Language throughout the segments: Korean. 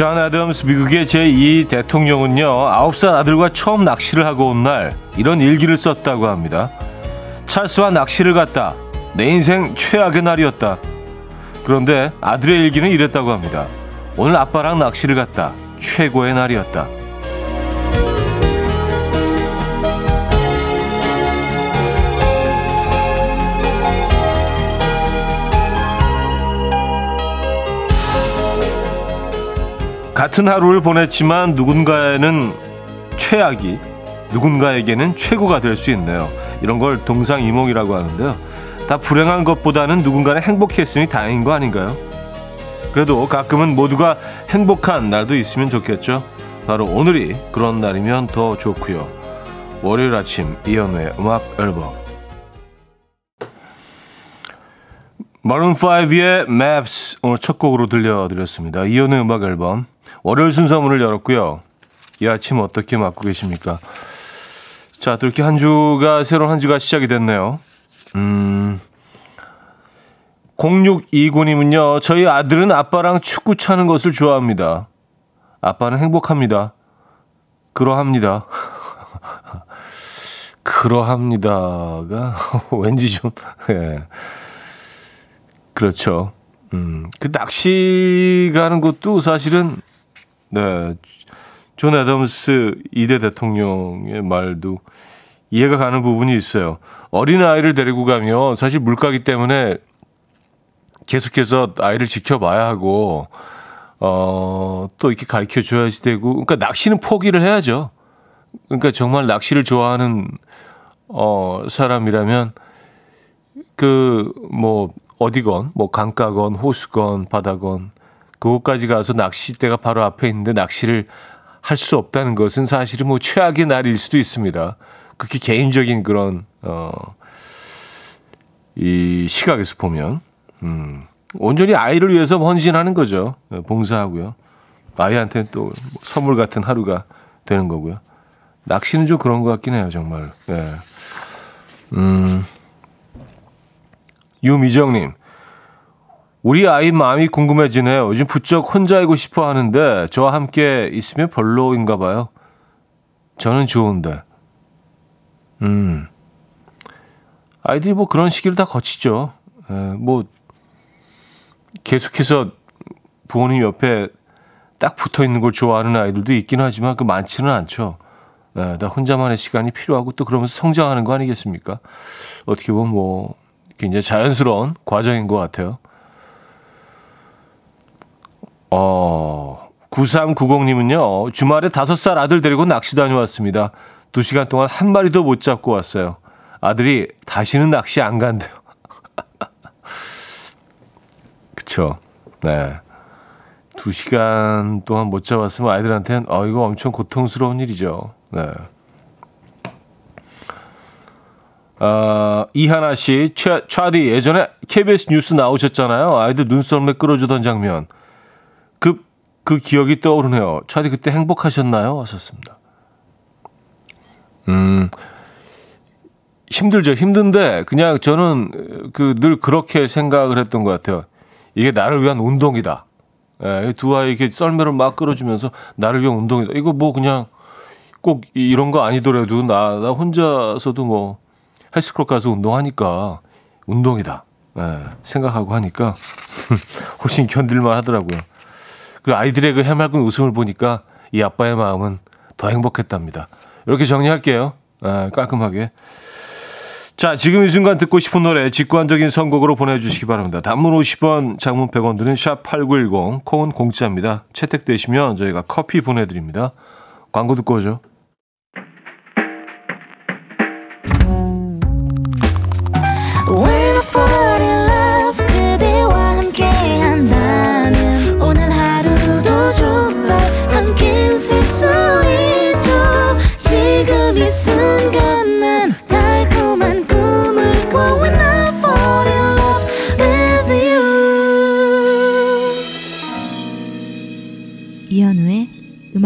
존 애덤스 미국의 제2 대통령은요, 9살 아들과 처음 낚시를 하고 온 날, 이런 일기를 썼다고 합니다. 찰스와 낚시를 갔다. 내 인생 최악의 날이었다. 그런데 아들의 일기는 이랬다고 합니다. 오늘 아빠랑 낚시를 갔다. 최고의 날이었다. 같은 하루를 보냈지만 누군가에는 최악이 누군가에게는 최고가 될 수 있네요. 이런 걸 동상이몽이라고 하는데요. 다 불행한 것보다는 누군가는 행복했으니 다행인 거 아닌가요? 그래도 가끔은 모두가 행복한 날도 있으면 좋겠죠. 바로 오늘이 그런 날이면 더 좋고요. 월요일 아침 이연우의 음악 앨범 마룬 5의 Maps 오늘 첫 곡으로 들려드렸습니다. 이연우의 음악 앨범 월요일 순서 문을 열었고요. 이 아침 어떻게 맞고 계십니까? 자, 또 이렇게 한 주가, 새로운 한 주가 시작이 됐네요. 음, 0629님은요, 저희 아들은 아빠랑 축구 차는 것을 좋아합니다. 아빠는 행복합니다. 그러합니다. 그러합니다가 왠지 좀, 예. 그렇죠. 음, 그 낚시 가는 것도 사실은, 네, 존 애덤스 2대 대통령의 말도 이해가 가는 부분이 있어요. 어린아이를 데리고 가면 사실 물가기 때문에 계속해서 아이를 지켜봐야 하고, 어, 또 이렇게 가르쳐 줘야지 되고, 그러니까 낚시는 포기를 해야죠. 그러니까 정말 낚시를 좋아하는, 어, 사람이라면, 그, 뭐, 어디건, 뭐, 강가건, 호수건, 바다건, 그곳까지 가서 낚시대가 바로 앞에 있는데 낚시를 할 수 없다는 것은 사실은 뭐 최악의 날일 수도 있습니다. 그렇게 개인적인 그런 어, 이 시각에서 보면 음, 온전히 아이를 위해서 헌신하는 거죠. 네, 봉사하고요. 아이한테는 또 선물 같은 하루가 되는 거고요. 낚시는 좀 그런 것 같긴 해요, 정말. 네. 음, 유미정님, 우리 아이 마음이 궁금해지네요. 요즘 부쩍 혼자이고 싶어 하는데 저와 함께 있으면 별로인가 봐요. 저는 좋은데. 음. 아이들이 뭐 그런 시기를 다 거치죠. 에, 예, 뭐 계속해서 부모님 옆에 딱 붙어 있는 걸 좋아하는 아이들도 있긴 하지만 그 많지는 않죠. 에, 예, 다 혼자만의 시간이 필요하고 또 그러면서 성장하는 거 아니겠습니까? 어떻게 보면 뭐 굉장히 자연스러운 과정인 것 같아요. 어, 9390님은요, 주말에 다섯 살 아들 데리고 낚시 다녀왔습니다. 두 시간 동안 한 마리도 못 잡고 왔어요. 아들이 다시는 낚시 안 간대요. 그쵸. 네. 두 시간 동안 못 잡았으면 아이들한테는, 어, 이거 엄청 고통스러운 일이죠. 네. 어, 이하나 씨, 차, 차디 예전에 KBS 뉴스 나오셨잖아요. 아이들 눈썰매 끌어주던 장면. 그, 그 기억이 떠오르네요. 차디 그때 행복하셨나요? 하셨습니다. 음, 힘들죠. 힘든데, 그냥 저는 그 늘 그렇게 생각을 했던 것 같아요. 이게 나를 위한 운동이다. 예, 두 아이 이렇게 썰매를 막 끌어주면서 나를 위한 운동이다. 이거 뭐 그냥 꼭 이런 거 아니더라도 나, 나 혼자서도 뭐 헬스클럽 가서 운동하니까 운동이다. 예, 생각하고 하니까 훨씬 견딜만 하더라고요. 그 아이들의 그 해맑은 웃음을 보니까 이 아빠의 마음은 더 행복했답니다. 이렇게 정리할게요. 아, 깔끔하게. 자, 지금 이 순간 듣고 싶은 노래 직관적인 선곡으로 보내주시기 바랍니다. 단문 50원, 장문 100원 드는 샵8910, 콩은 공짜입니다. 채택되시면 저희가 커피 보내드립니다. 광고 듣고 오죠.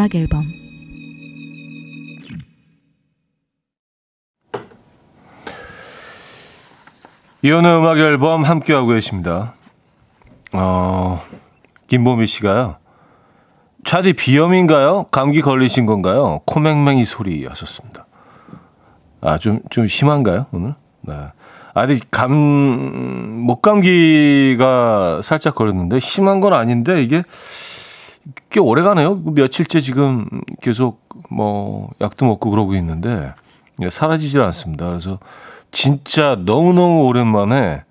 음악 앨범 이혼의 음악 앨범 함께하고 계십니다. 어, 김보미 씨가요. 차디 비염인가요? 감기 걸리신 건가요? 코맹맹이 소리 하셨습니다. 아, 좀, 좀 심한가요, 오늘? 네. 아니, 감, 목감기가 살짝 걸렸는데, 심한 건 아닌데, 이게 꽤 오래 가네요. 며칠째 지금 계속 뭐, 약도 먹고 그러고 있는데, 사라지질 않습니다. 그래서 진짜 너무너무 오랜만에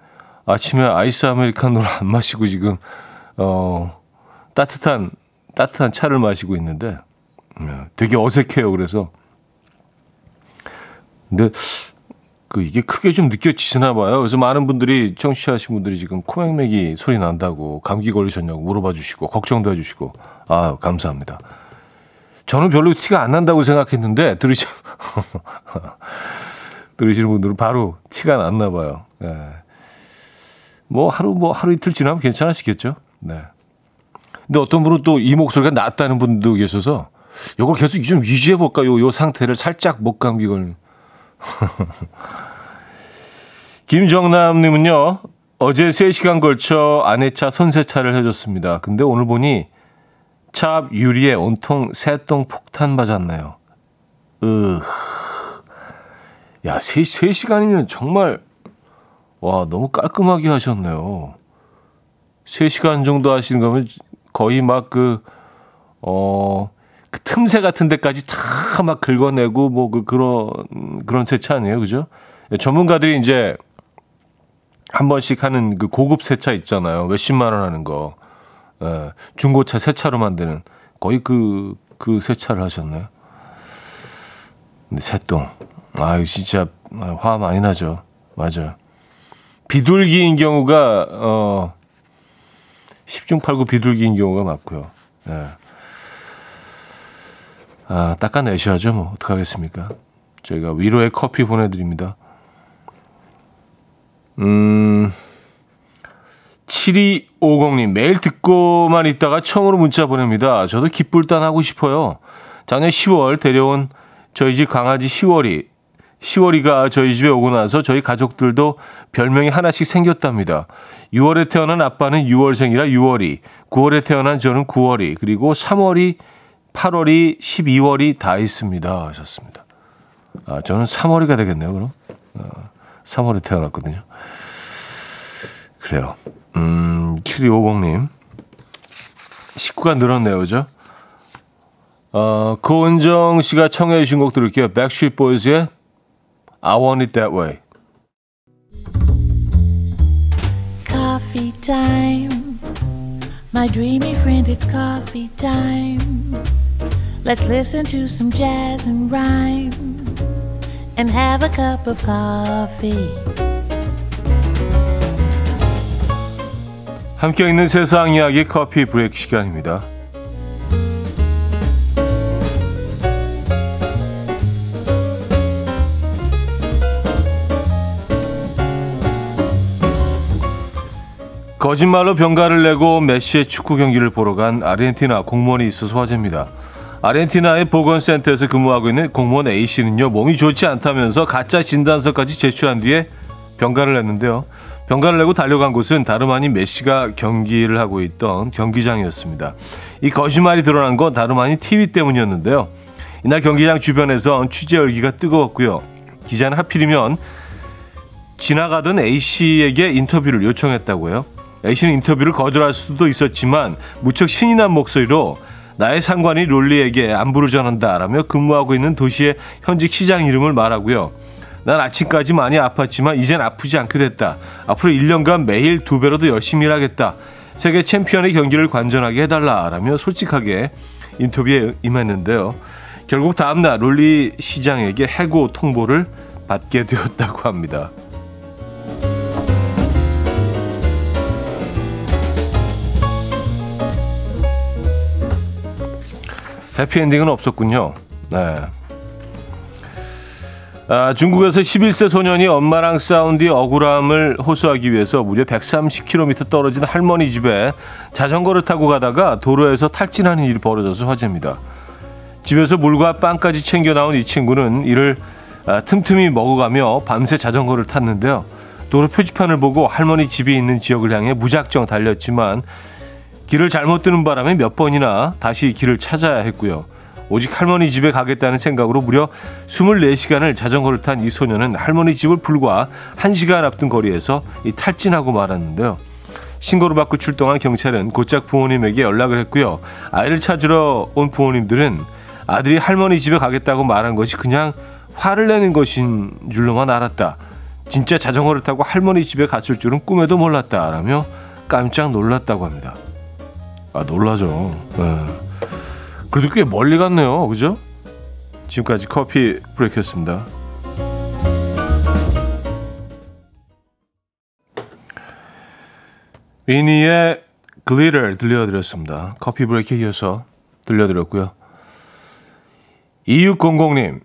아침에 아이스 아메리카노를 안 마시고 지금, 어, 따뜻한, 따뜻한 차를 마시고 있는데, 되게 어색해요. 그래서. 근데 그 이게 크게 좀 느껴지시나 봐요. 그래서 많은 분들이 청취하신 분들이 지금 코맹맥이 소리 난다고 감기 걸리셨냐고 물어봐 주시고 걱정도 해 주시고 아, 감사합니다. 저는 별로 티가 안 난다고 생각했는데 들으시 들으시는 분들은 바로 티가 났나 봐요. 네. 뭐 하루 뭐 하루 이틀 지나면 괜찮으시겠죠? 네. 근데 어떤 분은 또 이 목소리가 낫다는 분도 계셔서 요걸 계속 좀 유지해 볼까요? 요 상태를 살짝 목 감기 걸린 김정남님은요, 어제 3시간 걸쳐 아내 차 손세차를 해줬습니다. 근데 오늘 보니 차 앞 유리에 온통 새똥 폭탄 맞았네요. 으, 야, 3, 3시간이면 정말, 와, 너무 깔끔하게 하셨네요. 3시간 정도 하시는 거면 거의 막 그, 어, 그 틈새 같은 데까지 다 막 긁어내고 뭐 그 그런 그런 세차 아니에요, 그죠? 전문가들이 이제 한 번씩 하는 그 고급 세차 있잖아요. 몇십만 원 하는 거. 예, 중고차 세차로 만드는 거의 그, 그 세차를 하셨네요. 근데 새똥. 아, 유 진짜 화 많이 나죠. 맞아요. 비둘기인 경우가, 어, 10중 8구 비둘기인 경우가 많고요. 예. 아, 닦아내셔야죠. 뭐, 어떡하겠습니까? 저희가 위로의 커피 보내드립니다. 음, 7250님, 매일 듣고만 있다가 처음으로 문자 보냅니다. 저도 기쁠단 하고 싶어요. 작년 10월 데려온 저희 집 강아지 10월이, 10월이가 저희 집에 오고 나서 저희 가족들도 별명이 하나씩 생겼답니다. 6월에 태어난 아빠는 6월생이라 6월이, 9월에 태어난 저는 9월이, 그리고 3월이 8월이 12월이 다 있습니다. 하셨습니다. 아, 저는 3월이가 되겠네요, 그럼. 어, 3월에 태어났거든요. 그래요. 음, 7250님. 식구가 늘었네요, 그죠? 어, 고은정 씨가 청해 주신 곡 들을게요. Backstreet Boys의 I Want It That Way. Coffee time. My dreamy friend, it's coffee time. Let's listen to some jazz and rhyme and have a cup of coffee. 함께 있는 세상 이야기 커피 브레이크 시간입니다. 거짓말로 병가를 내고 메시의 축구 경기를 보러 간 아르헨티나 공무원이 있어서 화제입니다. 아르헨티나의 보건센터에서 근무하고 있는 공무원 A씨는요, 몸이 좋지 않다면서 가짜 진단서까지 제출한 뒤에 병가를 냈는데요. 병가를 내고 달려간 곳은 다름 아닌 메시가 경기를 하고 있던 경기장이었습니다. 이 거짓말이 드러난 건 다름 아닌 TV 때문이었는데요. 이날 경기장 주변에서 취재 열기가 뜨거웠고요. 기자는 하필이면 지나가던 A씨에게 인터뷰를 요청했다고요. A씨는 인터뷰를 거절할 수도 있었지만 무척 신이 난 목소리로 나의 상관이 롤리에게 안부를 전한다라며 근무하고 있는 도시의 현직 시장 이름을 말하고요. 난 아침까지 많이 아팠지만 이젠 아프지 않게 됐다. 앞으로 1년간 매일 두 배로 더 열심히 일하겠다. 세계 챔피언의 경기를 관전하게 해달라라며 솔직하게 인터뷰에 임했는데요. 결국 다음날 롤리 시장에게 해고 통보를 받게 되었다고 합니다. 해피엔딩은 없었군요. 네. 아, 중국에서 11세 소년이 엄마랑 싸운 뒤 억울함을 호소하기 위해서 무려 130km 떨어진 할머니 집에 자전거를 타고 가다가 도로에서 탈진하는 일이 벌어져서 화제입니다. 집에서 물과 빵까지 챙겨 나온 이 친구는 이를 아, 틈틈이 먹어가며 밤새 자전거를 탔는데요. 도로 표지판을 보고 할머니 집이 있는 지역을 향해 무작정 달렸지만 길을 잘못 드는 바람에 몇 번이나 다시 길을 찾아야 했고요. 오직 할머니 집에 가겠다는 생각으로 무려 24시간을 자전거를 탄 이 소녀는 할머니 집을 불과 1시간 앞둔 거리에서 탈진하고 말았는데요. 신고를 받고 출동한 경찰은 곧장 부모님에게 연락을 했고요. 아이를 찾으러 온 부모님들은 아들이 할머니 집에 가겠다고 말한 것이 그냥 화를 내는 것인 줄로만 알았다. 진짜 자전거를 타고 할머니 집에 갔을 줄은 꿈에도 몰랐다라며 깜짝 놀랐다고 합니다. 아 놀라죠. 네. 그래도 꽤 멀리 갔네요. 그죠? 지금까지 커피 브레이크였습니다. 위니의 글리터 들려드렸습니다. 커피 브레이크 이어서 들려드렸고요. 2600님,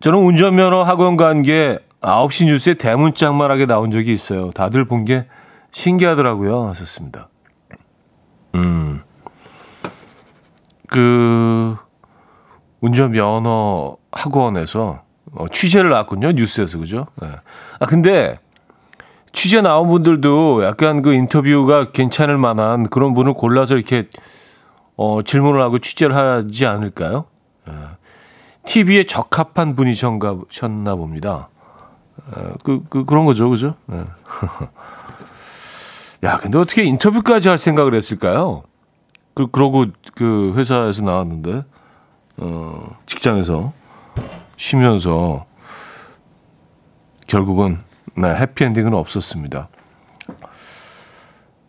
저는 운전면허 학원 간 게 9시 뉴스에 대문짝만하게 나온 적이 있어요. 다들 본 게 신기하더라고요. 하셨습니다. 음, 그, 운전 면허 학원에서 어, 취재를 나왔군요. 뉴스에서, 그죠? 네. 아, 근데 취재 나온 분들도 약간 그 인터뷰가 괜찮을 만한 그런 분을 골라서 이렇게 어, 질문을 하고 취재를 하지 않을까요? 네. TV에 적합한 분이셨나 봅니다. 어, 그, 그, 그런 거죠. 그죠? 네. 야, 근데 어떻게 인터뷰까지 할 생각을 했을까요? 그, 그러고 그 회사에서 나왔는데, 어, 직장에서 쉬면서 결국은, 네, 해피엔딩은 없었습니다.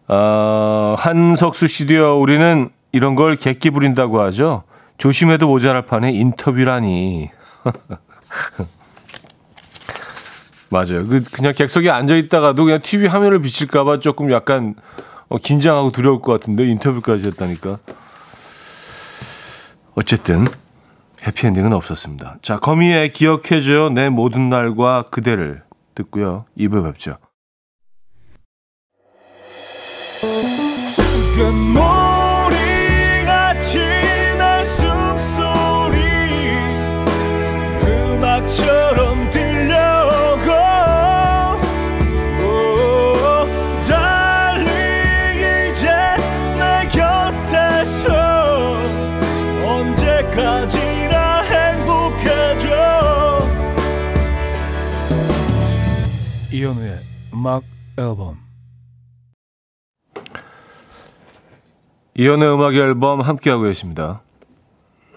아, 한석수 씨도요, 우리는 이런 걸 객기 부린다고 하죠. 조심해도 모자랄 판에 인터뷰라니. 맞아요. 그 그냥 객석에 앉아 있다가도 그냥 TV 화면을 비칠까봐 조금 약간 어, 긴장하고 두려울 것 같은데 인터뷰까지 했다니까. 어쨌든 해피엔딩은 없었습니다. 자, 거미의 기억해줘요 내 모든 날과 그대를 듣고요. 2부 뵙죠. 음악 앨범 이현우의 음악 앨범 함께하고 계십니다.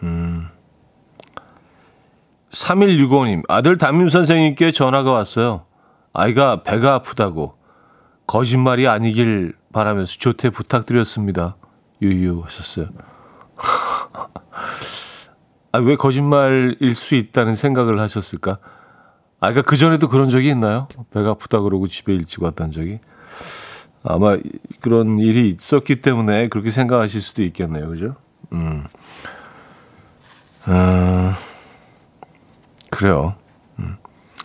음. 3165님, 아들 담임 선생님께 전화가 왔어요. 아이가 배가 아프다고 거짓말이 아니길 바라면서 조퇴 부탁드렸습니다. 유유 하셨어요. 아, 왜 거짓말일 수 있다는 생각을 하셨을까? 아, 그러니까 그 전에도 그런 적이 있나요? 배가 아프다 그러고 집에 일찍 왔다는 적이? 아마 그런 일이 있었기 때문에 그렇게 생각하실 수도 있겠네요. 그죠? 음. 아, 그래요. 음.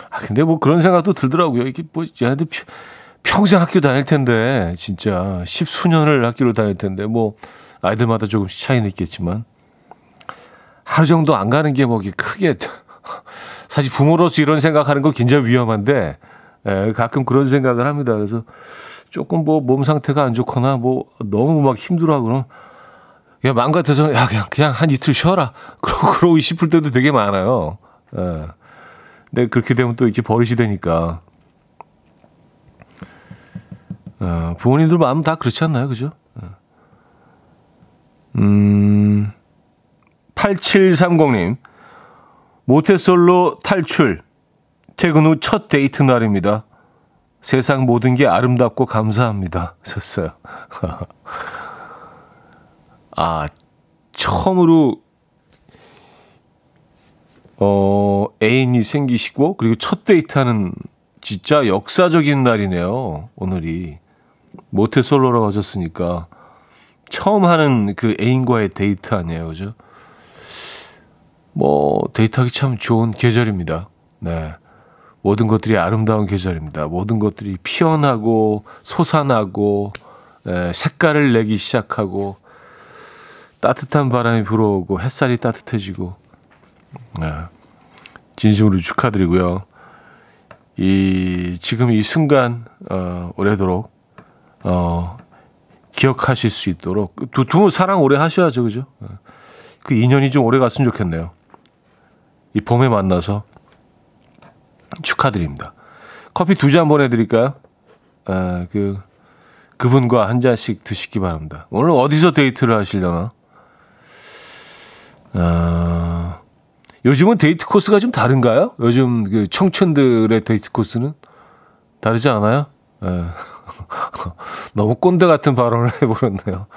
아, 근데 뭐 그런 생각도 들더라고요. 이게 뭐, 얘네들 평생 학교 다닐 텐데, 진짜. 십수년을 학교를 다닐 텐데, 뭐, 아이들마다 조금씩 차이는 있겠지만, 하루 정도 안 가는 게 뭐, 크게 사실 부모로서 이런 생각하는 건 굉장히 위험한데 예, 가끔 그런 생각을 합니다. 그래서 조금 뭐 몸 상태가 안 좋거나 뭐 너무 막 힘들어 그러면 야, 마음 같아서 야, 그냥, 그냥 한 이틀 쉬어라. 그러고, 그러고 싶을 때도 되게 많아요. 예. 근데 그렇게 되면 또 이렇게 버릇이 되니까. 어, 부모님들 마음 다 그렇지 않나요? 그죠? 예. 음, 8730님. 모태솔로 탈출. 퇴근 후 첫 데이트 날입니다. 세상 모든 게 아름답고 감사합니다. 썼어요. 아, 처음으로, 어, 애인이 생기시고, 그리고 첫 데이트 하는 진짜 역사적인 날이네요. 오늘이. 모태솔로라고 하셨으니까. 처음 하는 그 애인과의 데이트 아니에요. 그죠? 뭐 데이트하기 참 좋은 계절입니다. 네. 모든 것들이 아름다운 계절입니다. 모든 것들이 피어나고 솟아나고 네, 색깔을 내기 시작하고 따뜻한 바람이 불어오고 햇살이 따뜻해지고 네. 진심으로 축하드리고요. 이 지금 이 순간 어, 오래도록 어, 기억하실 수 있도록 두, 두분 사랑 오래 하셔야죠, 그죠? 예. 그 인연이 좀 오래 갔으면 좋겠네요. 이 봄에 만나서 축하드립니다. 커피 두 잔 보내드릴까요? 아, 그 그분과 한 잔씩 드시기 바랍니다. 오늘 어디서 데이트를 하시려나? 아, 요즘은 데이트 코스가 좀 다른가요? 요즘 그 청춘들의 데이트 코스는 다르지 않아요? 예. 너무 꼰대 같은 발언을 해버렸네요.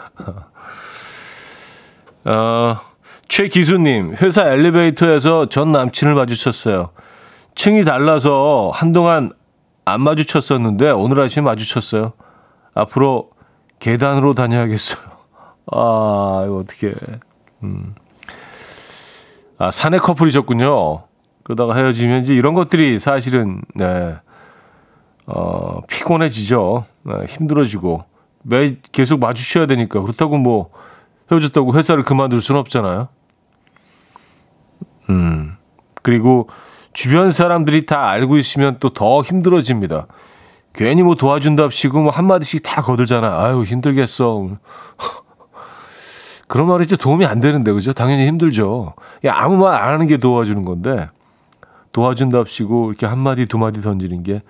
어, 최기수님, 회사 엘리베이터에서 전 남친을 마주쳤어요. 층이 달라서 한동안 안 마주쳤었는데 오늘 아침에 마주쳤어요. 앞으로 계단으로 다녀야겠어요. 아, 이거 어떻게. 음. 아, 사내 커플이셨군요. 그러다가 헤어지면 이제 이런 것들이 사실은, 네, 어, 피곤해지죠. 네, 힘들어지고. 매 계속 마주쳐야 되니까. 그렇다고 뭐 헤어졌다고 회사를 그만둘 수는 없잖아요. 음. 그리고 주변 사람들이 다 알고 있으면 또 더 힘들어집니다. 괜히 뭐 도와준답시고 뭐 한마디씩 다 거들잖아. 아유, 힘들겠어. 그런 말이 진짜 도움이 안 되는데, 그죠? 당연히 힘들죠. 야, 아무 말 안 하는 게 도와주는 건데, 도와준답시고 이렇게 한마디, 두마디 던지는 게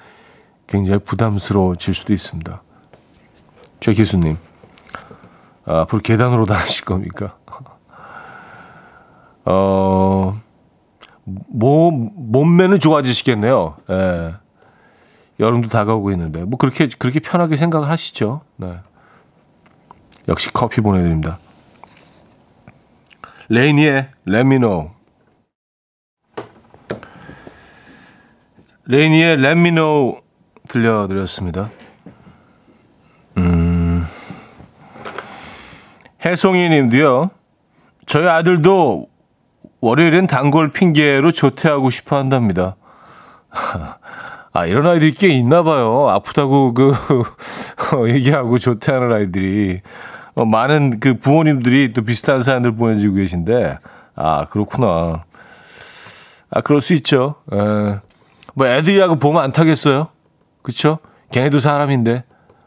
굉장히 부담스러워질 수도 있습니다. 최 기수님, 아, 앞으로 계단으로 다니실 겁니까? 어, 몸, 몸매는 좋아지시겠네요. 예. 여름도 다가오고 있는데, 뭐 그렇게, 그렇게 편하게 생각을 하시죠. 네. 역시 커피 보내드립니다. 레이니의 Let Me Know. 레이니의 Let Me Know 들려드렸습니다. 음, 혜송이 님도요, 저희 아들도 월요일엔 단골 핑계로 조퇴하고 싶어 한답니다. 아, 이런 아이들이 꽤 있나 봐요. 아프다고 그, 얘기하고 조퇴하는 아이들이. 어, 많은 그 부모님들이 또 비슷한 사연들 보내주고 계신데, 아, 그렇구나. 아, 그럴 수 있죠. 에, 뭐 애들이라고 보면 안 타겠어요? 그쵸? 걔네도 사람인데,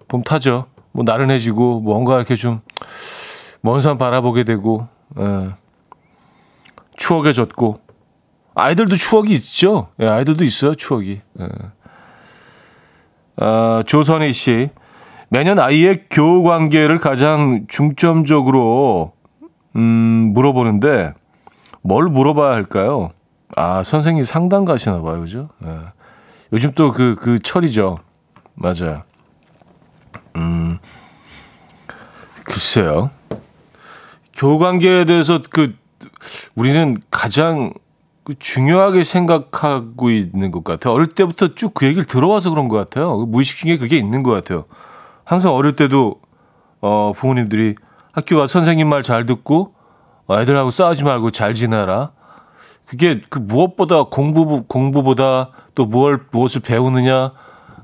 봄 타죠. 뭐 나른해지고, 뭔가 이렇게 좀, 먼 산 바라보게 되고, 에, 추억에 젖고, 아이들도 추억이 있죠? 예, 아이들도 있어요, 추억이. 예. 아, 조선희 씨. 매년 아이의 교우 관계를 가장 중점적으로 음, 물어보는데 뭘 물어봐야 할까요? 아, 선생님 상담 가시나 봐요. 그죠? 예. 요즘 또 그, 그 철이죠. 맞아요. 음, 글쎄요. 교우 관계에 대해서 그, 우리는 가장 그 중요하게 생각하고 있는 것 같아요. 어릴 때부터 쭉 그 얘기를 들어와서 그런 것 같아요. 무의식 중에 그게 있는 것 같아요. 항상 어릴 때도 어 부모님들이 학교 가 선생님 말 잘 듣고 어, 애들하고 싸우지 말고 잘 지내라. 그게 그 무엇보다 공부 공부보다 또 무엇 무엇을 배우느냐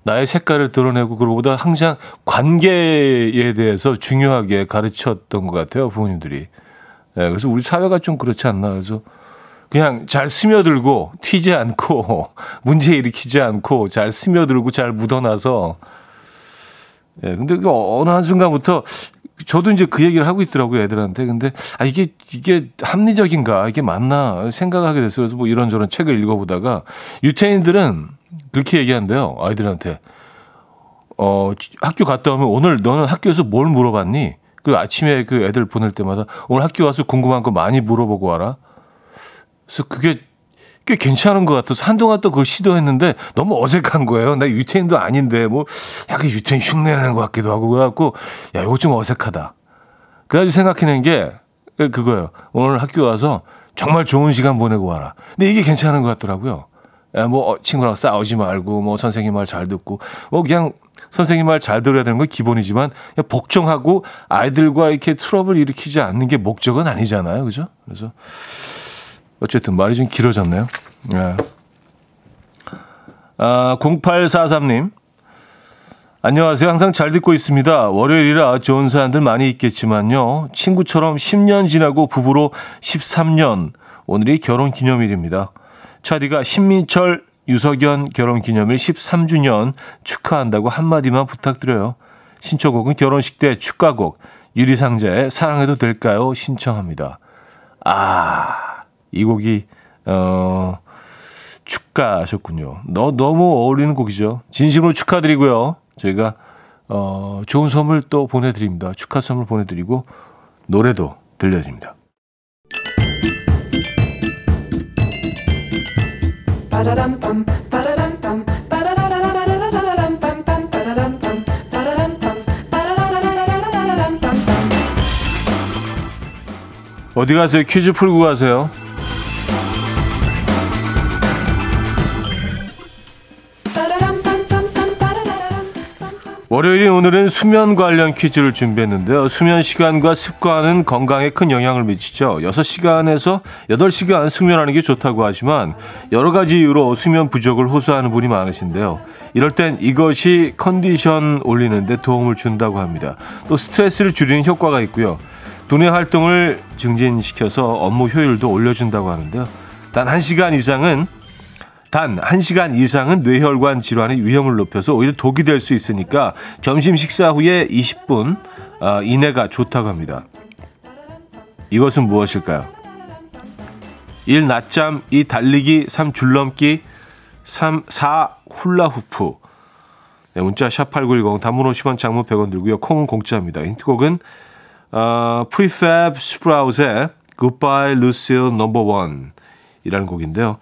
나의 색깔을 드러내고 그러고보다 항상 관계에 대해서 중요하게 가르쳤던 것 같아요 부모님들이. 네, 그래서 우리 사회가 좀 그렇지 않나 그래서 그냥 잘 스며들고 튀지 않고 문제 일으키지 않고 잘 스며들고 잘 묻어나서 예, 근데 그 어느 한순간부터 저도 이제 그 얘기를 하고 있더라고요, 애들한테. 근데, 아, 이게, 이게 합리적인가? 이게 맞나? 생각하게 됐어요. 그래서 뭐 이런저런 책을 읽어 보다가 유태인들은 그렇게 얘기한대요, 아이들한테. 어, 학교 갔다 오면 오늘 너는 학교에서 뭘 물어봤니? 그리고 아침에 그 애들 보낼 때마다 오늘 학교 와서 궁금한 거 많이 물어보고 와라. 그래서 그게 꽤 괜찮은 것 같아서 한동안 또 그걸 시도했는데 너무 어색한 거예요. 나 유태인도 아닌데 뭐 약간 유태인 흉내내는 것 같기도 하고 그래갖고 야 이거 좀 어색하다. 그래가지고 생각해낸 게 그거예요. 오늘 학교 와서 정말 좋은 시간 보내고 와라. 근데 이게 괜찮은 것 같더라고요. 야, 뭐 어, 친구랑 싸우지 말고 뭐 선생님 말 잘 듣고 뭐 그냥 선생님 말 잘 들어야 되는 건 기본이지만 복종하고 아이들과 이렇게 트러블 일으키지 않는 게 목적은 아니잖아요. 그죠? 그래서 어쨌든 말이 좀 길어졌네요. 네. 아, 0843님. 안녕하세요. 항상 잘 듣고 있습니다. 월요일이라 좋은 사연들 많이 있겠지만요. 친구처럼 10년 지나고 부부로 13년. 오늘이 결혼 기념일입니다. 차디가 신민철, 유석연 결혼 기념일 13주년 축하한다고 한마디만 부탁드려요. 신청곡은 결혼식 때 축가곡 유리상자의 사랑해도 될까요? 신청합니다. 아, 이 곡이 어 축가하셨군요. 너 너무 어울리는 곡이죠. 진심으로 축하드리고요. 저희가 어 좋은 선물 또 보내드립니다. 축하 선물 보내드리고 노래도 들려드립니다. 어디 가세요? 퀴즈 풀고 가세요. 월요일인 오늘은 수면 관련 퀴즈를 준비했는데요. 수면 시간과 습관은 건강에 큰 영향을 미치죠. 6시간에서 8시간 숙면하는 게 좋다고 하지만 여러 가지 이유로 수면 부족을 호소하는 분이 많으신데요. 이럴 땐 이것이 컨디션 올리는데 도움을 준다고 합니다. 또 스트레스를 줄이는 효과가 있고요. 두뇌 활동을 증진시켜서 업무 효율도 올려준다고 하는데요. 단 1시간 이상은 단 1시간 이상은 뇌혈관 질환의 위험을 높여서 오히려 독이 될 수 있으니까 점심 식사 후에 20분 아, 이내가 좋다고 합니다. 이것은 무엇일까요? 1. 낮잠 2. 달리기 3. 줄넘기 3. 4. 훌라후프 네, 문자 샵8910 단문 50원 장문 100원 들고요. 콩은 공짜입니다. 힌트곡은 어, Prefab Sprout의 Goodbye Lucille Number One 이라는 곡인데요.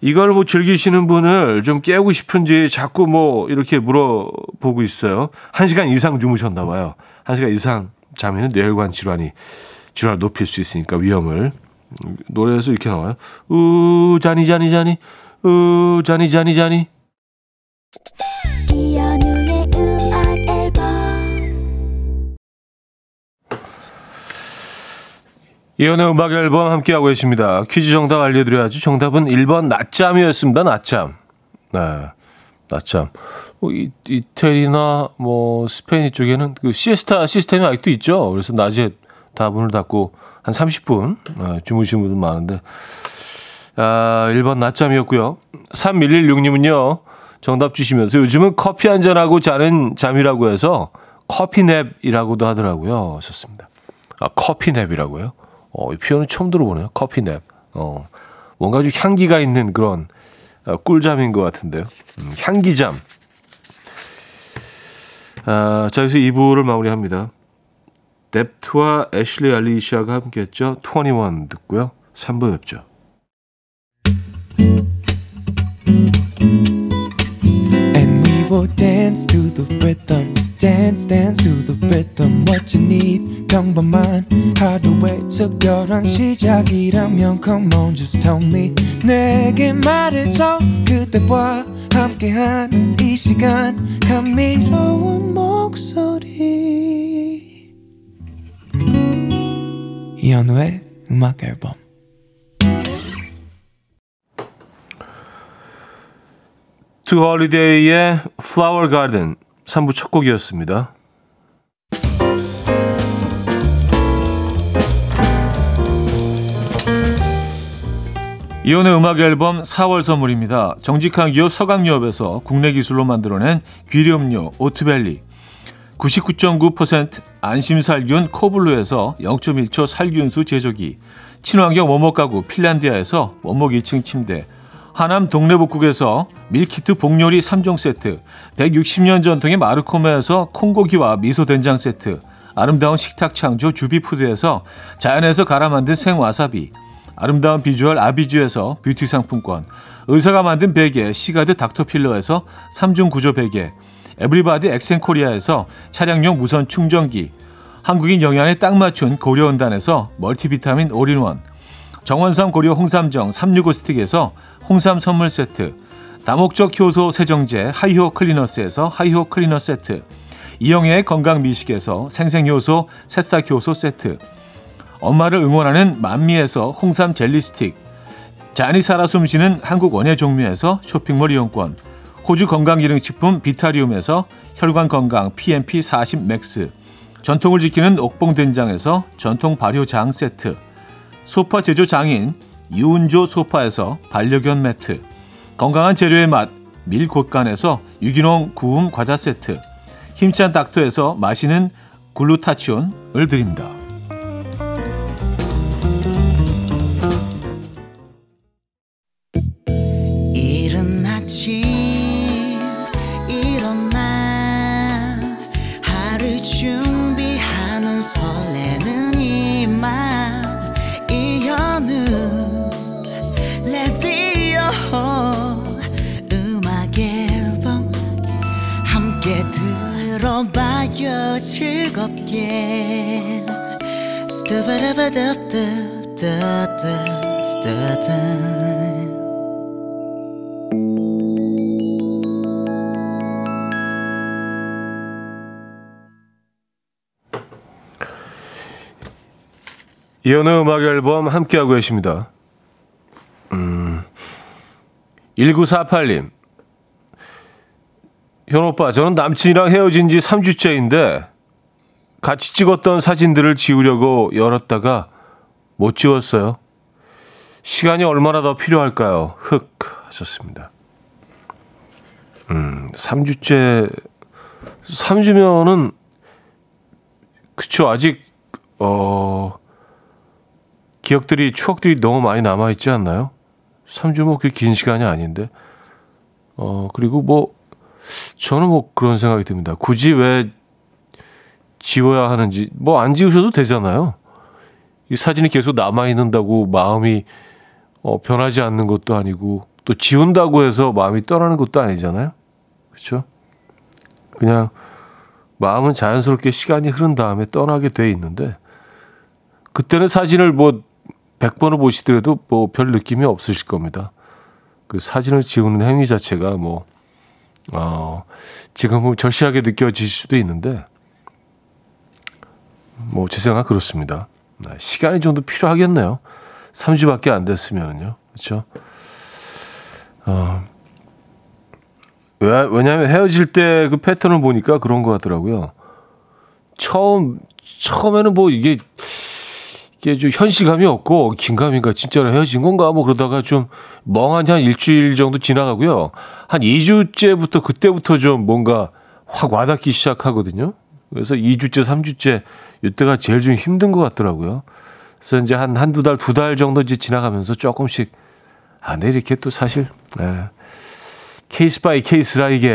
이걸 뭐 즐기시는 분을 좀 깨우고 싶은지 자꾸 뭐 이렇게 물어보고 있어요. 한 시간 이상 주무셨나 봐요. 한 시간 이상 자면은 뇌혈관 질환이 질환을 높일 수 있으니까 위험을 노래에서 이렇게 나와요. 우 자니 자니 자니 우 자니 자니 자니 이연의 음악 앨범 함께하고 계십니다. 퀴즈 정답 알려드려야지. 정답은 1번 낮잠이었습니다. 낮잠. 네. 낮잠. 뭐, 이, 이태리나 뭐 스페인 쪽에는 그 시에스타 시스템이 아직도 있죠. 그래서 낮에 다 문을 닫고 한 30분 네, 주무시는 분들 많은데. 아, 1번 낮잠이었고요. 3116님은요. 정답 주시면서 요즘은 커피 한 잔하고 자는 잠이라고 해서 커피냅이라고도 하더라고요. 하셨습니다. 아, 커피냅이라고요? 어, 이 표현은 처음 들어보네요. 커피냅. 어, 뭔가 좀 향기가 있는 그런 어, 꿀잠인 것 같은데요. 음, 향기잠. 아, 자, 여기서 2부를 마무리합니다. 뎁트와 애슐리 알리시아가 함께했죠. 21 듣고요. 3부 뵙죠. 하루의 특별한 시작이라면 come on just tell me. 내게 말해줘. 그대와 함께한 이 시간. 감미로운 목소리. 이현우의 음악 앨범. 투 홀리데이의 Flower Garden. 3부 첫 곡이었습니다. 이현우의 음악 앨범 4월 선물입니다. 정직한 기업 서강유업에서 국내 기술로 만들어낸 귀리음료 오트벨리. 99.9% 안심살균 코블루에서 0.1초 살균수 제조기. 친환경 원목 가구 핀란디아에서 원목 2층 침대. 하남 동네복국에서 밀키트 복요리 3종 세트, 160년 전통의 마르코메에서 콩고기와 미소된장 세트, 아름다운 식탁 창조 주비푸드에서 자연에서 갈아 만든 생와사비, 아름다운 비주얼 아비주에서 뷰티 상품권, 의사가 만든 베개 시가드 닥터필러에서 3중 구조 베개, 에브리바디 엑센코리아에서 차량용 무선 충전기, 한국인 영양에 딱 맞춘 고려원단에서 멀티비타민 올인원, 정원삼 고려 홍삼정 365 스틱에서 홍삼 선물 세트, 다목적 효소 세정제 하이호 클리너스에서 하이호 클리너 세트, 이영애의 건강 미식에서 생생효소 새싹 효소 세트, 엄마를 응원하는 만미에서 홍삼 젤리 스틱, 잔이 살아 숨쉬는 한국 원예 종류에서 쇼핑몰 이용권, 호주 건강기능식품 비타리움에서 혈관 건강 PMP 40 맥스, 전통을 지키는 옥봉 된장에서 전통 발효장 세트, 소파 제조 장인 유운조 소파에서 반려견 매트, 건강한 재료의 맛 밀곳간에서 유기농 구움 과자 세트, 힘찬 닥터에서 마시는 글루타치온을 드립니다. 이연의 음악 앨범 함께하고 계십니다. 음, 1948님. 현 오빠, 저는 남친이랑 헤어진 지 3주째인데 같이 찍었던 사진들을 지우려고 열었다가 못 지웠어요. 시간이 얼마나 더 필요할까요? 흑 하셨습니다. 음, 3주째 3주면은 그쵸 아직 어 기억들이 추억들이 너무 많이 남아 있지 않나요? 3주 뭐 그렇게 긴 시간이 아닌데. 어 그리고 뭐 저는 뭐 그런 생각이 듭니다. 굳이 왜 지워야 하는지 뭐 안 지우셔도 되잖아요. 이 사진이 계속 남아 있는다고 마음이 어, 변하지 않는 것도 아니고 또 지운다고 해서 마음이 떠나는 것도 아니잖아요. 그렇죠? 그냥 마음은 자연스럽게 시간이 흐른 다음에 떠나게 돼 있는데 그때는 사진을 뭐 100번을 보시더라도 뭐 별 느낌이 없으실 겁니다. 그 사진을 지우는 행위 자체가 뭐, 어, 지금은 절실하게 느껴질 수도 있는데 뭐 제 생각 그렇습니다. 네, 시간이 좀 더 필요하겠네요. 3주밖에 안 됐으면요. 그렇죠? 어, 왜, 왜냐하면 헤어질 때 그 패턴을 보니까 그런 것 같더라고요. 처음 처음에는 뭐 이게 이게 좀 현실감이 없고 긴가민가 진짜로 헤어진 건가 뭐 그러다가 좀 멍하니 한 일주일 정도 지나가고요. 한 2주째부터 그때부터 좀 뭔가 확 와닿기 시작하거든요. 그래서 2주째, 3주째 이때가 제일 좀 힘든 것 같더라고요. 그래서 이제 한, 한두 달, 두 달 정도 이제 지나가면서 조금씩, 아, 네, 이렇게 또 사실, 예, case by case라 이게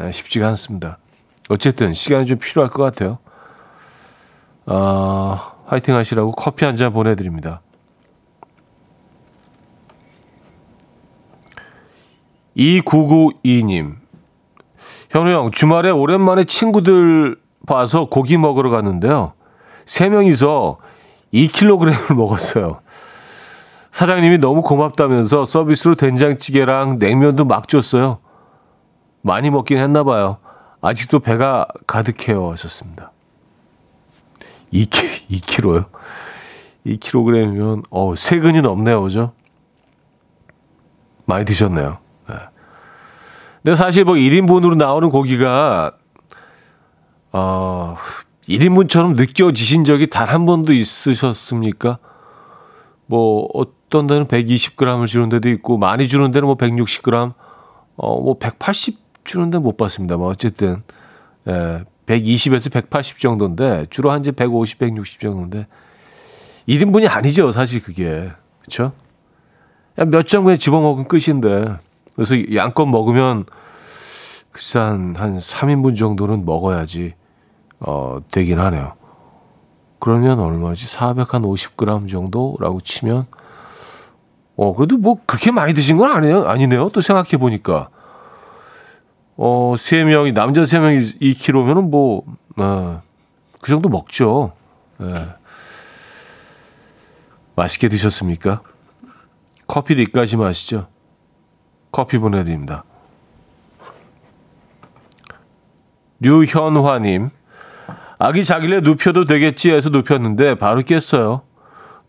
예, 쉽지가 않습니다. 어쨌든 시간이 좀 필요할 것 같아요. 아, 화이팅 하시라고 커피 한 잔 보내드립니다. 이구구이님 현우 형, 주말에 오랜만에 친구들 봐서 고기 먹으러 갔는데요. 세 명이서 2kg을 먹었어요. 사장님이 너무 고맙다면서 서비스로 된장찌개랑 냉면도 막 줬어요. 많이 먹긴 했나 봐요. 아직도 배가 가득해요. 하셨습니다. 2kg, 2kg요? 2kg이면, 어, 세 근이 넘네요. 그죠? 많이 드셨네요. 네. 근데 사실 뭐 1인분으로 나오는 고기가 어, 1인분처럼 느껴지신 적이 단 한 번도 있으셨습니까? 뭐, 어떤 데는 120g을 주는 데도 있고, 많이 주는 데는 뭐 160g, 어, 뭐 180 주는 데는 못 봤습니다. 뭐, 어쨌든, 예, 120에서 180 정도인데, 주로 한 이제 150, 160 정도인데, 1인분이 아니죠, 사실 그게. 그쵸? 몇점 그냥 집어먹으면 끝인데, 그래서 양껏 먹으면, 글쎄 한, 한 3인분 정도는 먹어야지. 어, 되긴 하네요. 그러면 얼마지? 450g 정도라고 치면, 어, 그래도 뭐 그렇게 많이 드신 건 아니에요? 아니네요. 또 생각해 보니까. 어, 세 명이, 남자 세 명이 2kg면은 뭐, 어, 그 정도 먹죠. 예. 맛있게 드셨습니까? 커피를 이까지 마시죠. 커피 보내드립니다. 류현화님, 아기 자길래 눕혀도 되겠지 해서 눕혔는데 바로 깼어요.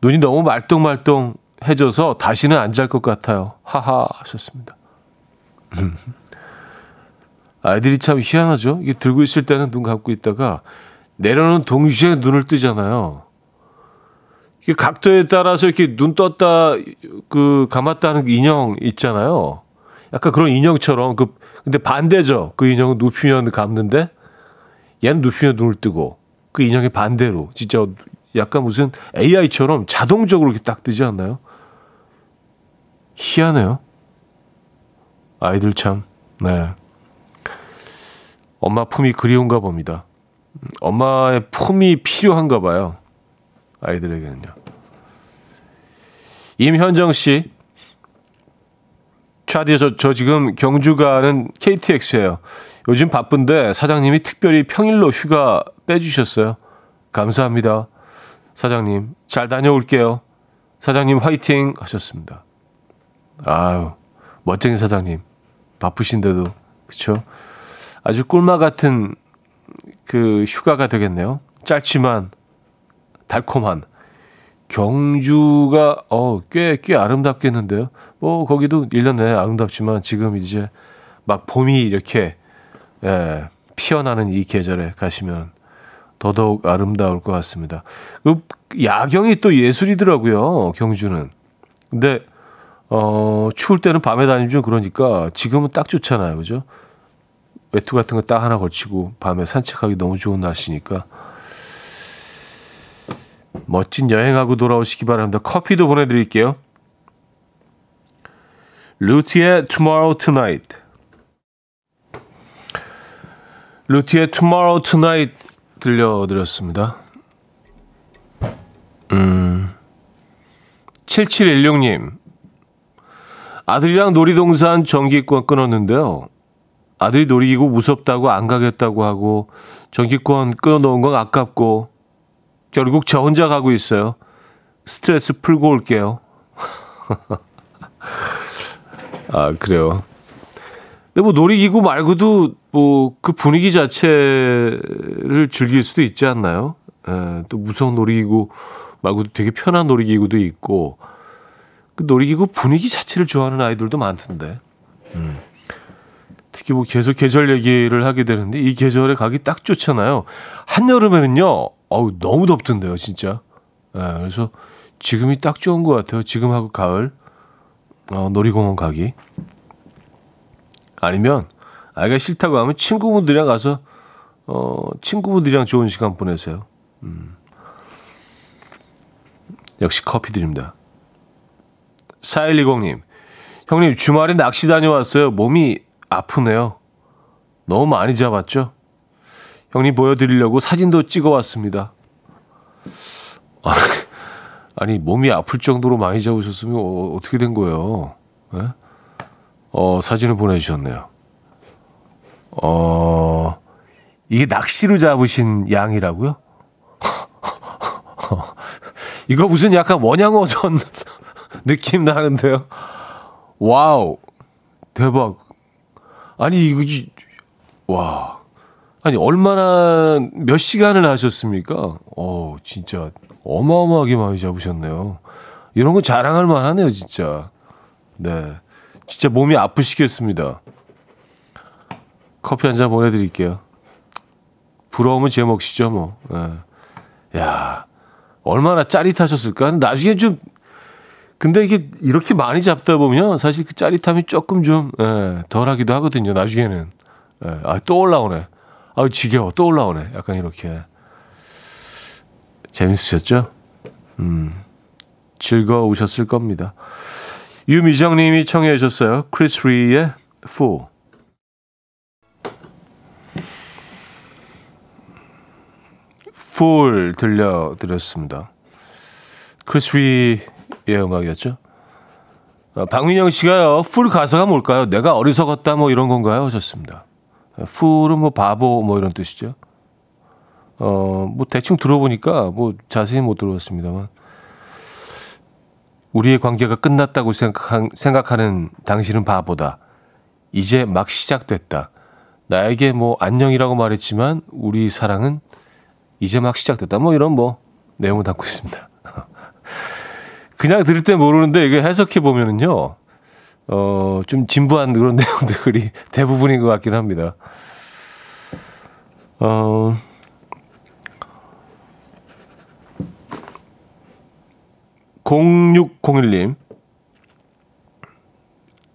눈이 너무 말똥말똥 해져서 다시는 안 잘 것 같아요. 하하 하셨습니다. 아이들이 참 희한하죠. 이게 들고 있을 때는 눈 감고 있다가 내려놓은 동시에 눈을 뜨잖아요. 이게 각도에 따라서 이렇게 눈 떴다 그 감았다는 그 인형 있잖아요. 약간 그런 인형처럼 그 근데 반대죠. 그 인형은 눕히면 감는데 얘는 눕히면 눈을 뜨고 그 인형의 반대로 진짜 약간 무슨 AI처럼 자동적으로 이렇게 딱 뜨지 않나요? 희한해요. 아이들 참, 네. 엄마 품이 그리운가 봅니다. 엄마의 품이 필요한가 봐요. 아이들에게는요. 임현정 씨. 차디에 저, 저 지금 경주 가는 KTX예요. 요즘 바쁜데 사장님이 특별히 평일로 휴가 빼주셨어요. 감사합니다. 사장님, 잘 다녀올게요. 사장님 화이팅 하셨습니다. 아유, 멋쟁이 사장님. 바쁘신데도, 그쵸? 아주 꿀맛 같은 그 휴가가 되겠네요. 짧지만 달콤한. 경주가, 어, 꽤, 꽤 아름답겠는데요. 뭐, 거기도 1년 내내 아름답지만 지금 이제 막 봄이 이렇게, 예, 피어나는 이 계절에 가시면 더더욱 아름다울 것 같습니다. 그 야경이 또 예술이더라고요, 경주는. 근데, 어, 추울 때는 밤에 다니면 좀 그러니까 지금은 딱 좋잖아요. 그죠? 외투 같은 거 딱 하나 걸치고 밤에 산책하기 너무 좋은 날씨니까. 멋진 여행하고 돌아오시기 바랍니다. 커피도 보내드릴게요. 루티의 Tomorrow Tonight. 루티의 Tomorrow Tonight 들려드렸습니다. 음. 7716님. 아들이랑 놀이동산 전기권 끊었는데요. 아들이 놀이기구 무섭다고 안 가겠다고 하고 전기권 끊어놓은 건 아깝고 결국 저 혼자 가고 있어요. 스트레스 풀고 올게요. 아, 그래요. 근데 뭐 놀이기구 말고도 뭐 그 분위기 자체를 즐길 수도 있지 않나요? 에, 또 무서운 놀이기구 말고도 되게 편한 놀이기구도 있고 그 놀이기구 분위기 자체를 좋아하는 아이들도 많던데. 음. 특히 뭐 계속 계절 얘기를 하게 되는데 이 계절에 가기 딱 좋잖아요. 한여름에는요, 어우, 너무 덥던데요, 진짜. 예, 그래서 지금이 딱 좋은 것 같아요. 지금하고 가을, 어, 놀이공원 가기. 아니면 아이가 싫다고 하면 친구분들이랑 가서, 어, 친구분들이랑 좋은 시간 보내세요. 음. 역시 커피 드립니다. 4120님, 형님, 주말에 낚시 다녀왔어요. 몸이 아프네요. 너무 많이 잡았죠? 형님 보여드리려고 사진도 찍어왔습니다. 아니, 몸이 아플 정도로 많이 잡으셨으면 어, 떻게 된 거예요? 네? 어, 사진을 보내주셨네요. 어, 이게 낚시로 잡으신 양이라고요? 이거 무슨 약간 원양어선 느낌 나는데요? 와우. 대박. 아니, 이거, 와. 아니, 얼마나, 몇 시간을 하셨습니까? 어, 진짜, 어마어마하게 많이 잡으셨네요. 이런 거 자랑할 만하네요, 진짜. 네. 진짜 몸이 아프시겠습니다. 커피 한 잔 보내드릴게요. 부러우면 제 몫이죠, 뭐. 네. 야 얼마나 짜릿하셨을까? 나중에 좀 근데 이게 이렇게 많이 잡다 보면 사실 그 짜릿함이 조금 좀 예, 덜 하기도 하거든요. 나중에는 예, 아 또 올라오네. 아 지겨워 또 올라오네. 약간 이렇게 재밌으셨죠? 음 즐거우셨을 겁니다. 유미정님이 청해 주셨어요. 크리스 리의 Fool. Fool 들려드렸습니다. 크리스 리의 음악이었죠. 어, 박민영 씨가요, Fool 가사가 뭘까요? 내가 어리석었다 뭐 이런 건가요? 하셨습니다. Fool은 뭐 바보 뭐 이런 뜻이죠. 어, 뭐 대충 들어보니까 뭐 자세히 못 들어봤습니다만. 우리의 관계가 끝났다고 생각한, 생각하는 당신은 바보다. 이제 막 시작됐다. 나에게 뭐 안녕이라고 말했지만 우리 사랑은 이제 막 시작됐다. 뭐 이런 뭐 내용을 담고 있습니다. 그냥 들을 때 모르는데 이게 해석해 보면은요, 어, 좀 진부한 그런 내용들이 대부분인 것 같긴 합니다. 어, (0601님)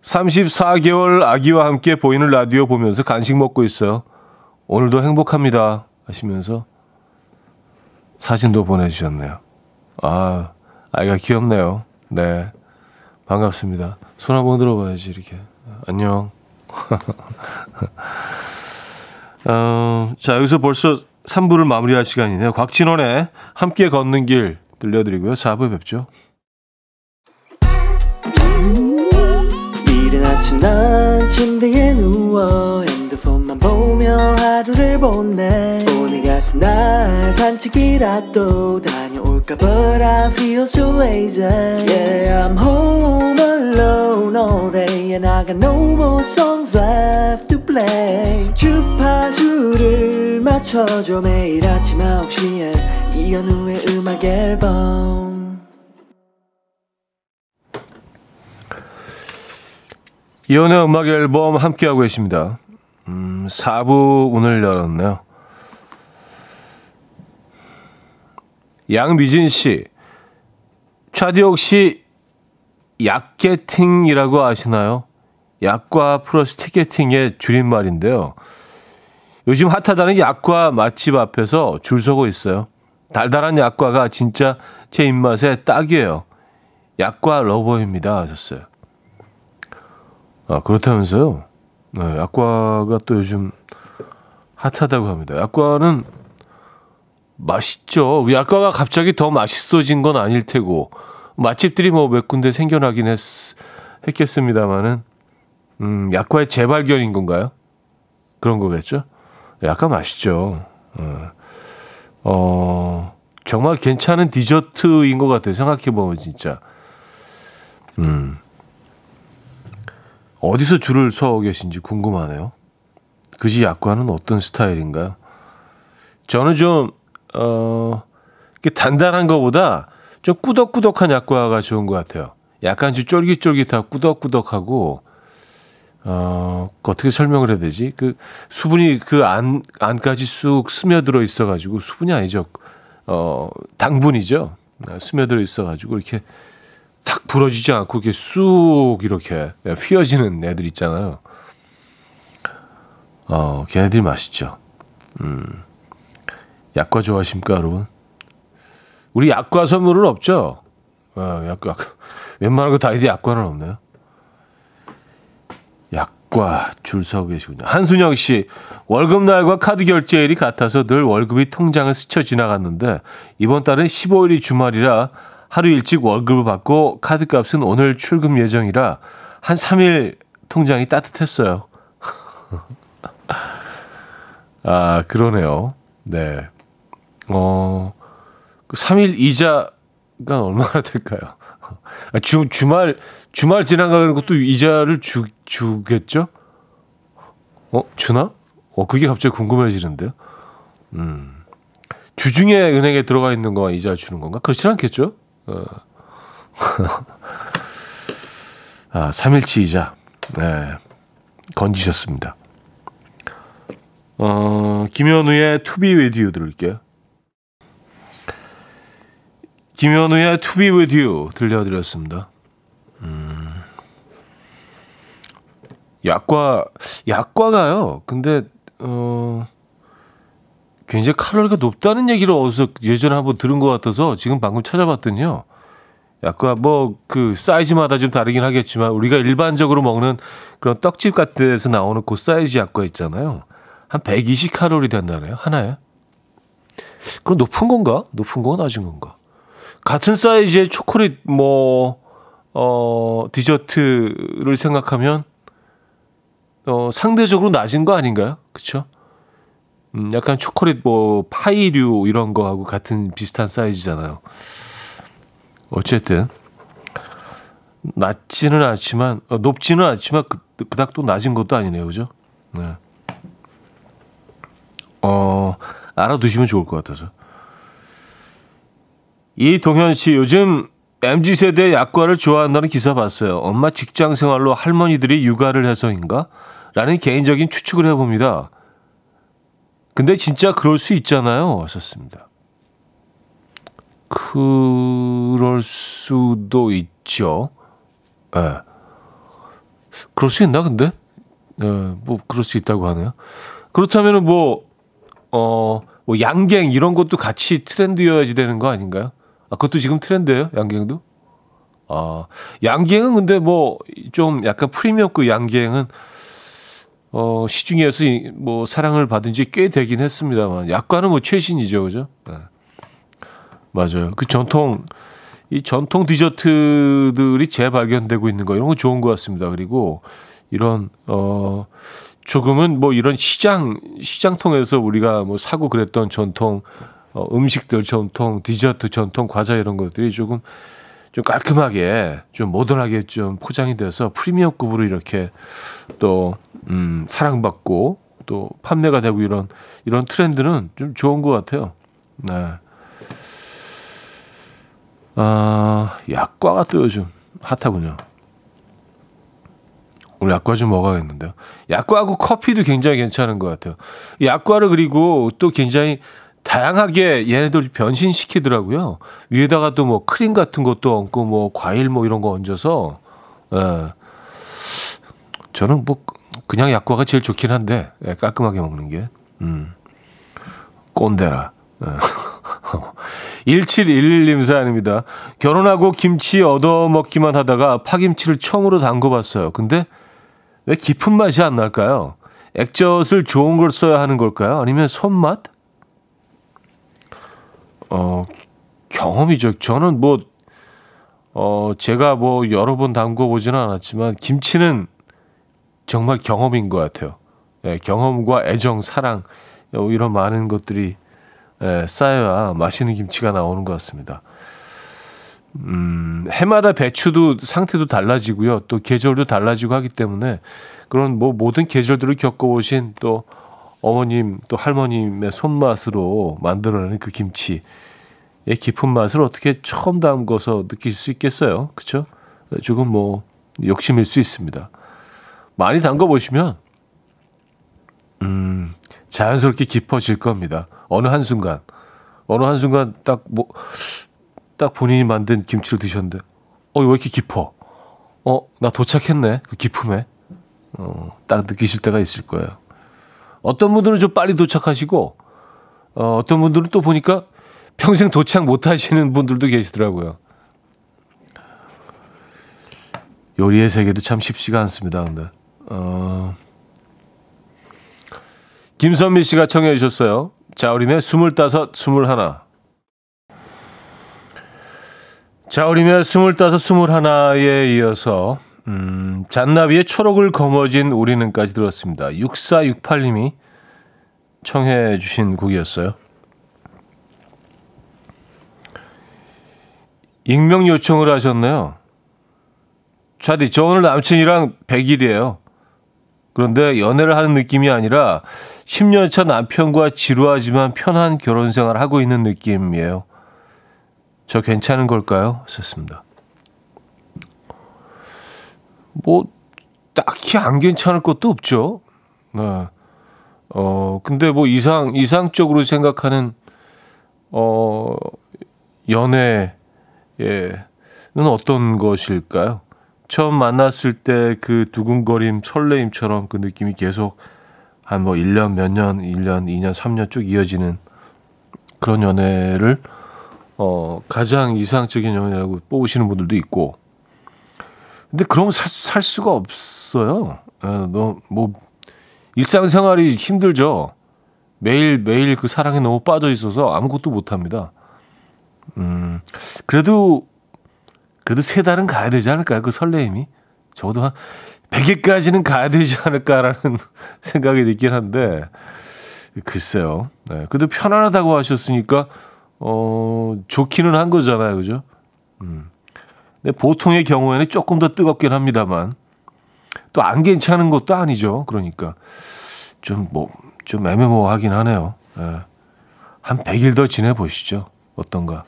34개월 아기와 함께 보이는 라디오 보면서 간식 먹고 있어요. 오늘도 행복합니다. 하시면서 사진도 보내주셨네요. 아, 아이가 귀엽네요. 네. 반갑습니다. 손 한번 들어봐야지, 이렇게. 안녕. 어, 자, 여기서 벌써 3부를 마무리할 시간이네요. 곽진원의 함께 걷는 길 들려드리고요. 4부에 뵙죠. 이른 아침 난 침대에 누워 핸드폰만 보며 하루를 보내 오늘 같은 날 산책이라도 다녀올까 But I feel so lazy Yeah I'm home alone all day And I got no more songs left play 주파수를 맞춰줘 매일 아침 9시에 이현우의 음악 앨범 이연의 음악 앨범 함께하고 계십니다. 음, 4부 문을 열었네요. 양미진 씨, 차디 혹시 약게팅이라고 아시나요? 약과 플러스 티게팅의 줄임말인데요. 요즘 핫하다는 약과 맛집 앞에서 줄 서고 있어요. 달달한 약과가 진짜 제 입맛에 딱이에요. 약과 러버입니다 하셨어요. 아, 그렇다면서요? 네, 약과가 또 요즘 핫하다고 합니다. 약과는 맛있죠. 약과가 갑자기 더 맛있어진 건 아닐 테고 맛집들이 뭐 몇 군데 생겨나긴 했, 했겠습니다만은 음, 약과의 재발견인 건가요? 그런 거겠죠. 약과 맛있죠. 어, 어 정말 괜찮은 디저트인 것 같아요. 생각해 보면 진짜. 음. 어디서 줄을 서 계신지 궁금하네요. 그지 약과는 어떤 스타일인가요? 저는 좀, 어, 단단한 것보다 좀 꾸덕꾸덕한 약과가 좋은 것 같아요. 약간 좀 쫄깃쫄깃하고 꾸덕꾸덕하고, 어, 어떻게 설명을 해야 되지? 그 수분이 그 안, 안까지 쑥 스며들어 있어가지고, 수분이 아니죠. 어, 당분이죠. 스며들어 있어가지고, 이렇게 탁 부러지지 않고 이렇게 쑥 이렇게 휘어지는 애들 있잖아요. 어, 걔네들이 맛있죠. 음. 약과 좋아하십니까, 여러분? 우리 약과 선물은 없죠? 어, 약과, 웬만한 거 다 이제 약과는 없나요? 약과 줄 서고 계시군요. 한순영 씨, 월급날과 카드 결제일이 같아서 늘 월급이 통장을 스쳐 지나갔는데, 이번 달은 15일이 주말이라 하루 일찍 월급을 받고 카드 값은 오늘 출금 예정이라 한 3일 통장이 따뜻했어요. 아, 그러네요. 네. 어, 그 3일 이자가 얼마나 될까요? 아, 주, 주말, 주말 지나가는 것도 이자를 주, 주겠죠? 어, 주나? 어, 그게 갑자기 궁금해지는데요. 음. 주중에 은행에 들어가 있는 거 이자 주는 건가? 그렇지 않겠죠? 어. 아, 3일치 이자. 네. 건지셨습니다. 어, 김현우의 투비 웨디오 들을게요. 김현우의 To Be With You 들려드렸습니다. 약과, 약과가요. 근데, 어, 굉장히 칼로리가 높다는 얘기를 어디서 예전에 한번 들은 것 같아서 지금 방금 찾아봤더니요. 약과 뭐 그 사이즈마다 좀 다르긴 하겠지만 우리가 일반적으로 먹는 그런 떡집 같은 데서 나오는 그 사이즈 약과 있잖아요. 한 120 칼로리 된다네요. 하나에. 그럼 높은 건가? 높은 건 낮은 건가? 같은 사이즈의 초콜릿 뭐, 어, 디저트를 생각하면, 어, 상대적으로 낮은 거 아닌가요? 그쵸? 음, 약간 초콜릿 뭐, 파이류 이런 거하고 같은 비슷한 사이즈잖아요. 어쨌든, 낮지는 않지만, 어, 높지는 않지만, 그, 그닥 또 낮은 것도 아니네요. 그죠? 네. 어, 알아두시면 좋을 것 같아서. 이동현 씨, 요즘 MZ세대 약과를 좋아한다는 기사 봤어요. 엄마 직장 생활로 할머니들이 육아를 해서인가? 라는 개인적인 추측을 해봅니다. 근데 진짜 그럴 수 있잖아요. 왔었습니다. 그럴 수도 있죠. 예. 네. 그럴 수 있나, 근데? 예, 네, 뭐, 그럴 수 있다고 하네요. 그렇다면은 뭐, 어, 뭐 양갱 이런 것도 같이 트렌드여야지 되는 거 아닌가요? 아, 그것도 지금 트렌드예요? 양갱도? 아, 양갱은 근데 뭐 좀 약간 프리미엄급 양갱은 어, 시중에서 이- 뭐 사랑을 받은 지 꽤 되긴 했습니다만 약과는 뭐 최신이죠. 그죠? 네. 맞아요. 그 전통 이 전통 디저트들이 재발견되고 있는 거 이런 거 좋은 것 같습니다. 그리고 이런 어 조금은 뭐 이런 시장 시장 통해서 우리가 뭐 사고 그랬던 전통 어, 음식들 전통 디저트 전통 과자 이런 것들이 조금 좀 깔끔하게 좀 모던하게 좀 포장이 돼서 프리미엄급으로 이렇게 또 음, 사랑받고 또 판매가 되고 이런 이런 트렌드는 좀 좋은 것 같아요. 네. 아, 약과가 또 요즘 핫하군요. 오늘 약과 좀 먹어야겠는데요. 약과하고 커피도 굉장히 괜찮은 것 같아요. 약과를 그리고 또 굉장히 다양하게 얘네들 변신시키더라고요. 위에다가 또 뭐 크림 같은 것도 얹고 뭐 과일 뭐 이런 거 얹어서 예. 저는 뭐 그냥 약과가 제일 좋긴 한데 예, 깔끔하게 먹는 게 음. 꼰대라. 예. 1711님 사연입니다. 결혼하고 김치 얻어먹기만 하다가 파김치를 처음으로 담궈봤어요. 근데 왜 깊은 맛이 안 날까요? 액젓을 좋은 걸 써야 하는 걸까요? 아니면 손맛? 어, 경험이죠. 저는 뭐, 어, 제가 뭐 여러 번 담궈보지는 않았지만, 김치는 정말 경험인 것 같아요. 예, 경험과 애정, 사랑, 어, 이런 많은 것들이 예, 쌓여야 맛있는 김치가 나오는 것 같습니다. 음, 해마다 배추도 상태도 달라지고요. 또 계절도 달라지고 하기 때문에 그런 뭐 모든 계절들을 겪어오신 또 어머님 또 할머님의 손맛으로 만들어내는 그 김치의 깊은 맛을 어떻게 처음 담궈서 느낄 수 있겠어요? 그렇죠? 조금 뭐 욕심일 수 있습니다. 많이 담궈 보시면 음, 자연스럽게 깊어질 겁니다. 어느 한순간 어느 한순간 딱 뭐 딱 본인이 만든 김치를 드셨는데 어, 왜 이렇게 깊어? 어, 나 도착했네. 그 기품에. 어, 딱 느끼실 때가 있을 거예요. 어떤 분들은 좀 빨리 도착하시고, 어, 어떤 분들은 또 보니까 평생 도착 못 하시는 분들도 계시더라고요. 요리의 세계도 참 쉽지가 않습니다, 근데. 어, 김선미 씨가 청해 주셨어요. 자우림의 스물다섯, 스물하나. 자우림의 스물다섯, 스물하나에 이어서 음, 잔나비의 초록을 거머쥔 우리는까지 들었습니다. 6468님이 청해 주신 곡이었어요. 익명 요청을 하셨네요. 차디, 저 오늘 남친이랑 100일이에요. 그런데 연애를 하는 느낌이 아니라 10년 차 남편과 지루하지만 편한 결혼 생활을 하고 있는 느낌이에요. 저 괜찮은 걸까요? 썼습니다. 뭐 딱히 안 괜찮을 것도 없죠. 네. 어 근데 뭐 이상 이상적으로 생각하는 어 연애는 어떤 것일까요? 처음 만났을 때 그 두근거림, 설레임처럼 그 느낌이 계속 한 뭐 1년, 몇 년, 1년, 2년, 3년 쭉 이어지는 그런 연애를 어, 가장 이상적인 연애라고 뽑으시는 분들도 있고. 근데 그러면 살, 살 수가 없어요. 예, 너뭐 일상생활이 힘들죠. 매일 매일 그 사랑에 너무 빠져 있어서 아무것도 못 합니다. 음. 그래도 그래도 세 달은 가야 되지 않을까요? 그 설레임이. 적어도 한 100일까지는 가야 되지 않을까라는 생각이 들긴 한데 글쎄요. 네. 그래도 편안하다고 하셨으니까 어, 좋기는 한 거잖아요. 그죠? 음. 근데 보통의 경우에는 조금 더 뜨겁긴 합니다만 또 안 괜찮은 것도 아니죠. 그러니까 좀 뭐, 좀 애매모호하긴 하네요. 예. 한 100일 더 지내보시죠. 어떤가.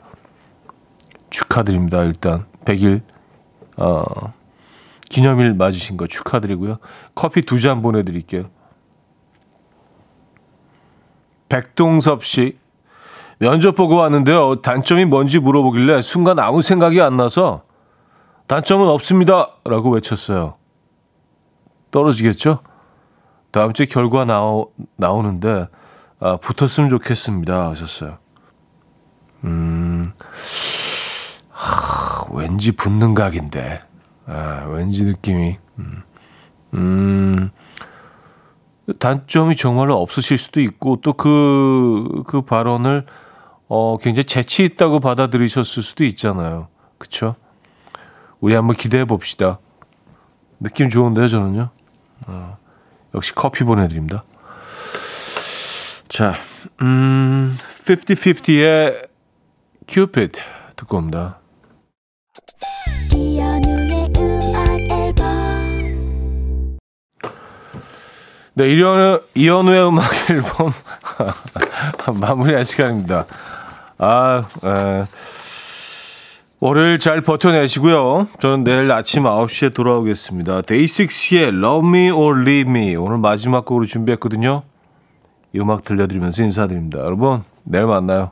축하드립니다. 일단 100일 어, 기념일 맞으신 거 축하드리고요. 커피 두 잔 보내드릴게요. 백동섭 씨 면접 보고 왔는데요. 단점이 뭔지 물어보길래 순간 아무 생각이 안 나서 단점은 없습니다. 라고 외쳤어요. 떨어지겠죠? 다음 주에 결과 나오, 나오는데 아, 붙었으면 좋겠습니다. 하셨어요. 음, 하, 왠지 붙는 각인데. 아, 왠지 느낌이. 음, 음, 단점이 정말로 없으실 수도 있고, 또 그, 그 발언을, 어, 굉장히 재치 있다고 받아들이셨을 수도 있잖아요. 그쵸? 우리 한번 기대해 봅시다. 느낌 좋은데요, 저는요? 어, 역시 커피 보내드립니다. 자, 음, 50-50의 Cupid 듣고 옵니다. 이현우의 음악 앨범 네, 이현우, 이현우의 음악 앨범 마무리할 시간입니다. 아, 에, 월요일 잘 버텨내시고요. 저는 내일 아침 9시에 돌아오겠습니다. 데이식스의 Love Me or Leave Me 오늘 마지막 곡으로 준비했거든요. 이 음악 들려드리면서 인사드립니다. 여러분, 내일 만나요.